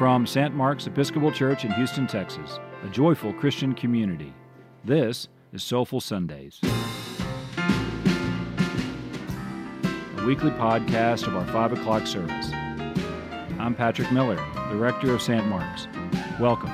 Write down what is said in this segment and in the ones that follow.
From St. Mark's Episcopal Church in Houston, Texas, a joyful Christian community, this is Soulful Sundays, a weekly podcast of our 5 o'clock service. I'm Patrick Miller, the rector of St. Mark's. Welcome.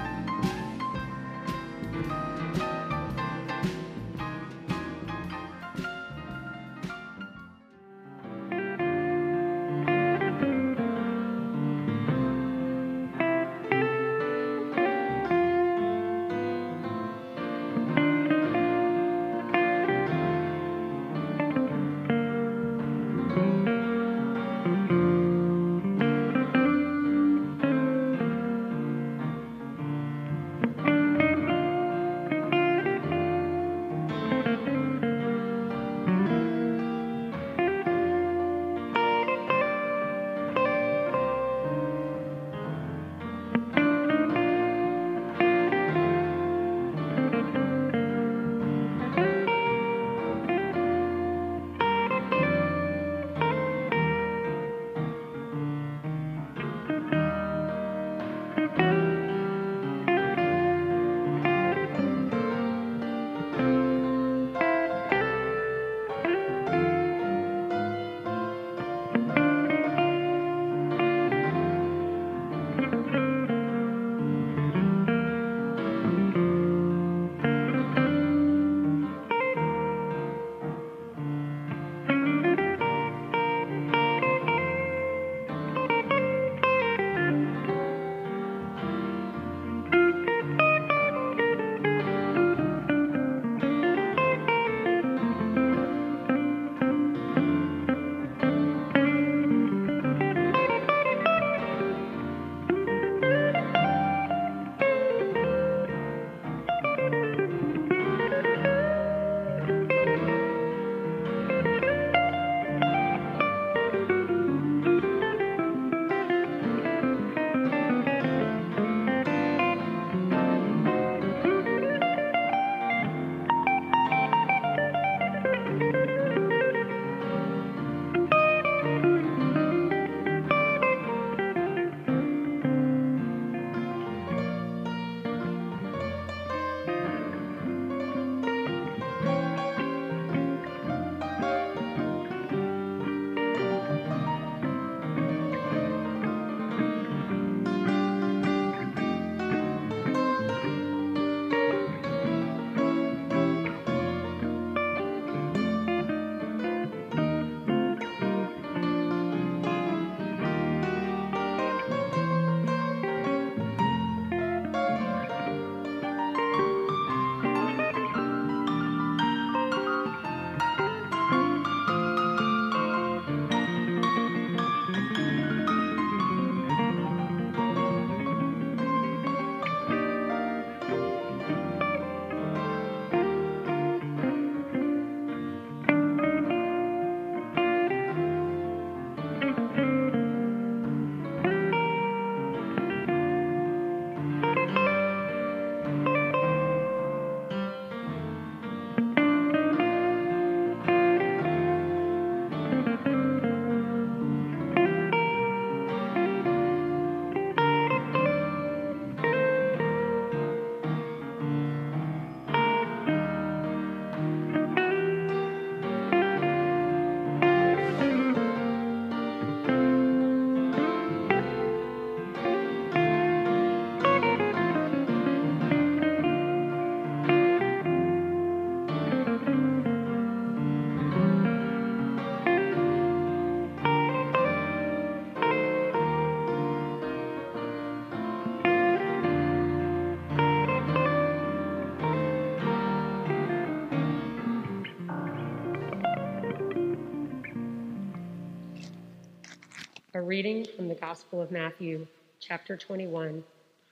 Reading from the Gospel of Matthew, chapter 21,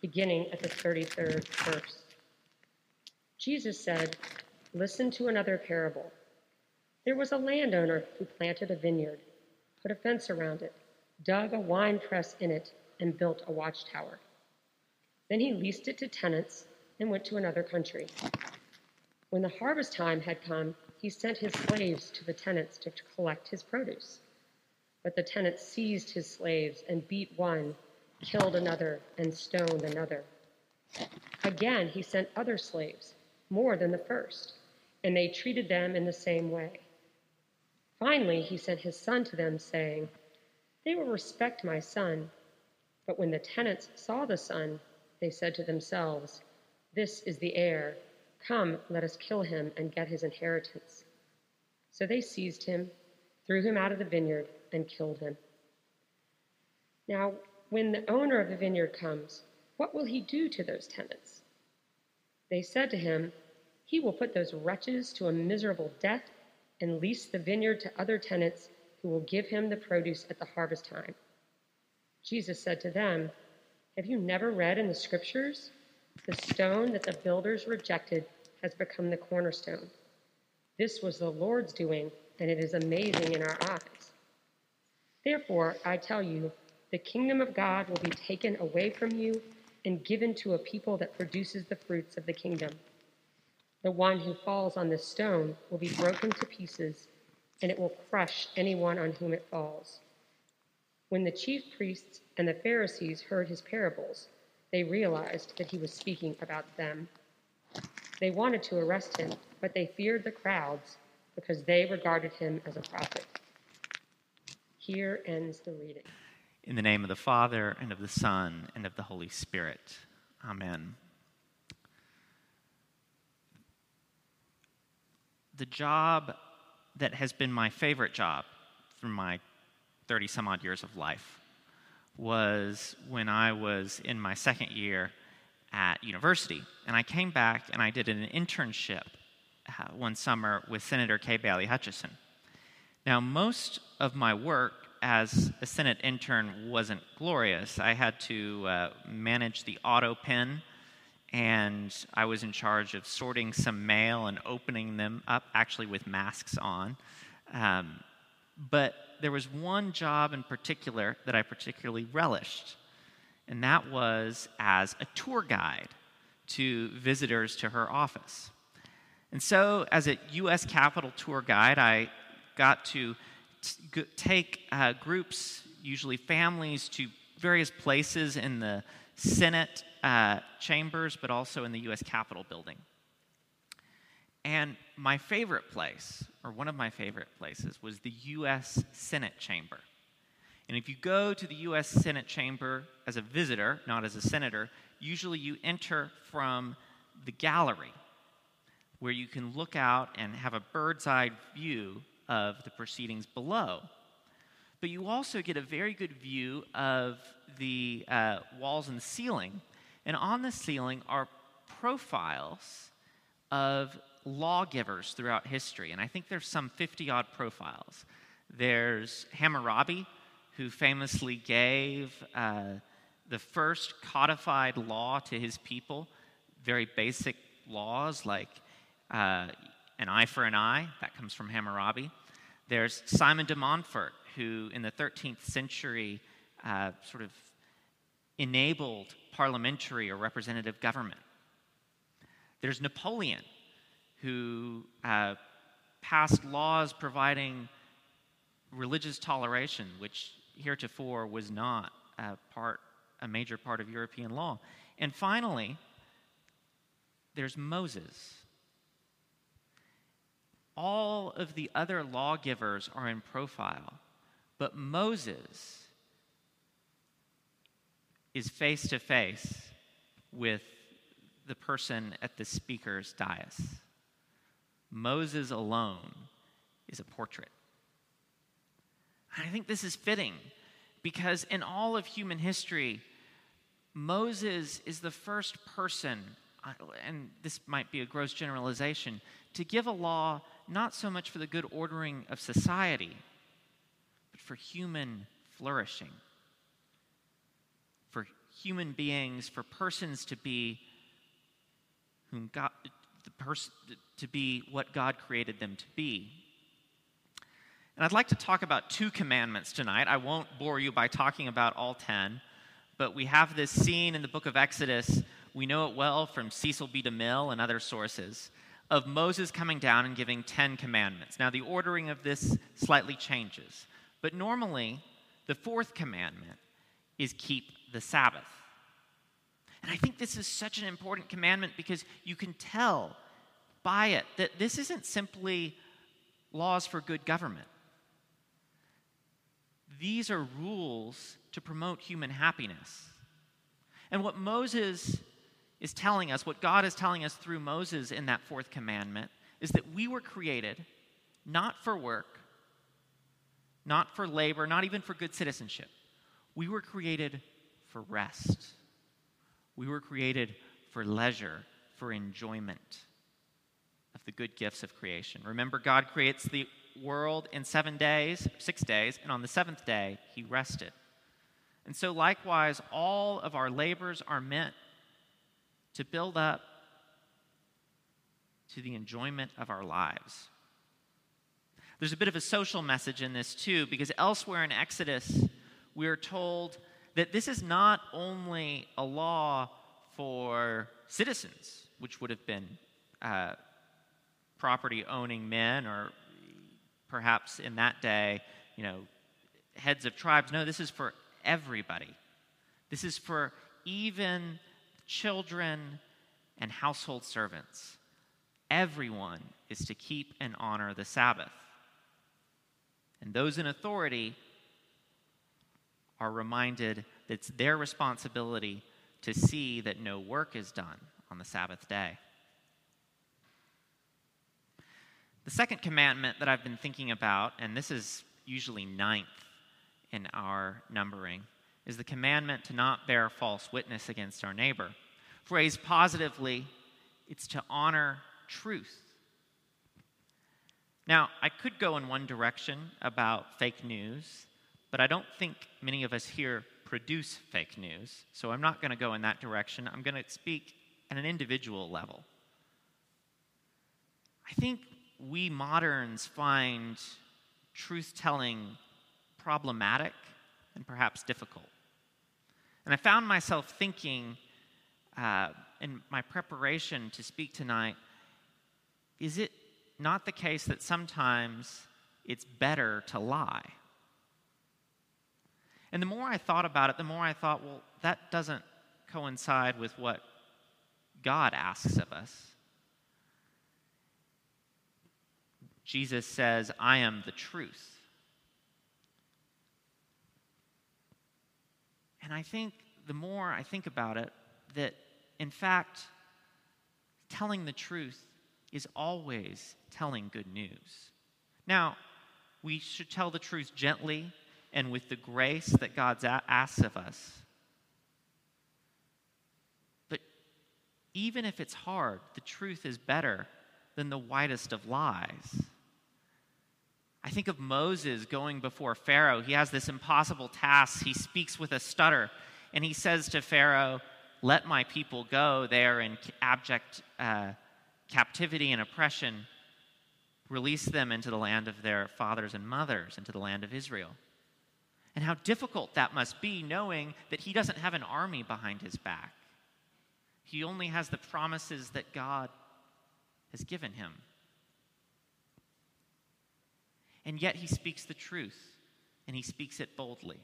beginning at the 33rd verse. Jesus said, Listen to another parable. There was a landowner who planted a vineyard, put a fence around it, dug a wine press in it, and built a watchtower. Then he leased it to tenants and went to another country. When the harvest time had come, he sent his slaves to the tenants to collect his produce. But the tenants seized his slaves and beat one, killed another, and stoned another. Again, he sent other slaves, more than the first, and they treated them in the same way. Finally, he sent his son to them, saying, They will respect my son. But when the tenants saw the son, they said to themselves, This is the heir. Come, let us kill him and get his inheritance. So they seized him, threw him out of the vineyard, and killed him. Now, when the owner of the vineyard comes, what will he do to those tenants? They said to him, He will put those wretches to a miserable death and lease the vineyard to other tenants who will give him the produce at the harvest time. Jesus said to them, Have you never read in the scriptures? The stone that the builders rejected has become the cornerstone. This was the Lord's doing, and it is amazing in our eyes. Therefore, I tell you, the kingdom of God will be taken away from you and given to a people that produces the fruits of the kingdom. The one who falls on this stone will be broken to pieces, and it will crush anyone on whom it falls. When the chief priests and the Pharisees heard his parables, they realized that he was speaking about them. They wanted to arrest him, but they feared the crowds because they regarded him as a prophet. Here ends the reading. In the name of the Father, and of the Son, and of the Holy Spirit. Amen. The job that has been my favorite job for my 30 some odd years of life was when I was in my second year at university. And I came back and I did an internship uh, one summer with Senator Kay Bailey Hutchison. Now, most of my work as a Senate intern wasn't glorious. I had to uh, manage the auto pen, and I was in charge of sorting some mail and opening them up, actually with masks on. Um, but there was one job in particular that I particularly relished, and that was as a tour guide to visitors to her office. And so, as a U.S. Capitol tour guide, I got to take uh, groups, usually families, to various places in the Senate uh, chambers, but also in the U.S. Capitol building. And my favorite place, or one of my favorite places, was the U.S. Senate chamber. And if you go to the U.S. Senate chamber as a visitor, not as a senator, usually you enter from the gallery, where you can look out and have a bird's eye view of the proceedings below. But you also get a very good view of the uh, walls and ceiling. And on the ceiling are profiles of lawgivers throughout history. And I think there's some 50 odd profiles. There's Hammurabi, who famously gave uh, the first codified law to his people, very basic laws like uh, an eye for an eye, that comes from Hammurabi. There's Simon de Montfort, who in the 13th century uh, sort of enabled parliamentary or representative government. There's Napoleon, who uh, passed laws providing religious toleration, which heretofore was not a part, a major part of European law. And finally, there's Moses, all of the other lawgivers are in profile, but Moses is face to face with the person at the speaker's dais. Moses alone is a portrait. I think this is fitting because in all of human history, Moses is the first person, and this might be a gross generalization, to give a law not so much for the good ordering of society, but for human flourishing. For human beings, for persons to be whom God, the person to be what God created them to be. And I'd like to talk about two commandments tonight. I won't bore you by talking about all 10, but we have this scene in the book of Exodus. We know it well from Cecil B. DeMille and other sources of Moses coming down and giving 10 commandments. Now, the ordering of this slightly changes, but normally the fourth commandment is keep the Sabbath. And I think this is such an important commandment because you can tell by it that this isn't simply laws for good government. These are rules to promote human happiness. And what Moses is telling us, what God is telling us through Moses in that fourth commandment, is that we were created not for work, not for labor, not even for good citizenship. We were created for rest. We were created for leisure, for enjoyment of the good gifts of creation. Remember, God creates the world in seven days, six days, and on the seventh day, He rested. And so, likewise, all of our labors are meant to build up to the enjoyment of our lives. There's a bit of a social message in this, too, because elsewhere in Exodus, we're told that this is not only a law for citizens, which would have been uh, property owning men, or perhaps in that day, you know, heads of tribes. No, this is for everybody. This is for even children and household servants. Everyone is to keep and honor the Sabbath. And those in authority are reminded that it's their responsibility to see that no work is done on the Sabbath day. The second commandment that I've been thinking about, and this is usually ninth in our numbering, is the commandment to not bear false witness against our neighbor. Phrased positively, it's to honor truth. Now, I could go in one direction about fake news but I don't think many of us here produce fake news, so I'm not going to go in that direction. I'm going to speak at an individual level. I think we moderns find truth telling problematic and perhaps difficult. And I found myself thinking uh, in my preparation to speak tonight is it not the case that sometimes it's better to lie? And the more I thought about it, the more I thought, well, that doesn't coincide with what God asks of us. Jesus says, I am the truth. And I think the more I think about it, that in fact, telling the truth is always telling good news. Now, we should tell the truth gently and with the grace that God asks of us. But even if it's hard, the truth is better than the whitest of lies. I think of Moses going before Pharaoh. He has this impossible task. He speaks with a stutter, and he says to Pharaoh, Let my people go. They are in abject uh, captivity and oppression. Release them into the land of their fathers and mothers, into the land of Israel and how difficult that must be knowing that he doesn't have an army behind his back. He only has the promises that God has given him. And yet he speaks the truth, and he speaks it boldly.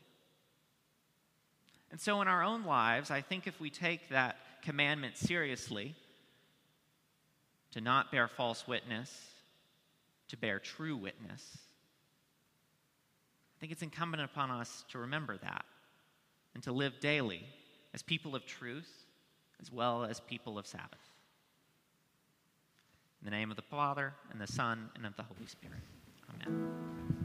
And so, in our own lives, I think if we take that commandment seriously, to not bear false witness, to bear true witness, I think it's incumbent upon us to remember that and to live daily as people of truth as well as people of Sabbath. In the name of the Father, and the Son, and of the Holy Spirit. Amen.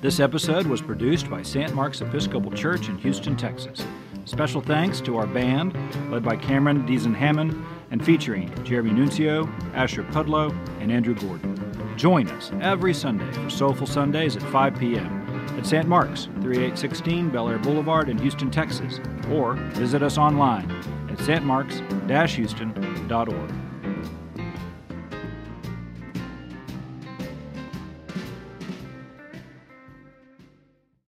This episode was produced by St. Mark's Episcopal Church in Houston, Texas. Special thanks to our band, led by Cameron Deason Hammond, and featuring Jeremy Nuncio, Asher Pudlow, and Andrew Gordon. Join us every Sunday for Soulful Sundays at 5 p.m. at St. Mark's, 3816 Bellaire Boulevard in Houston, Texas, or visit us online at stmarks-houston.org.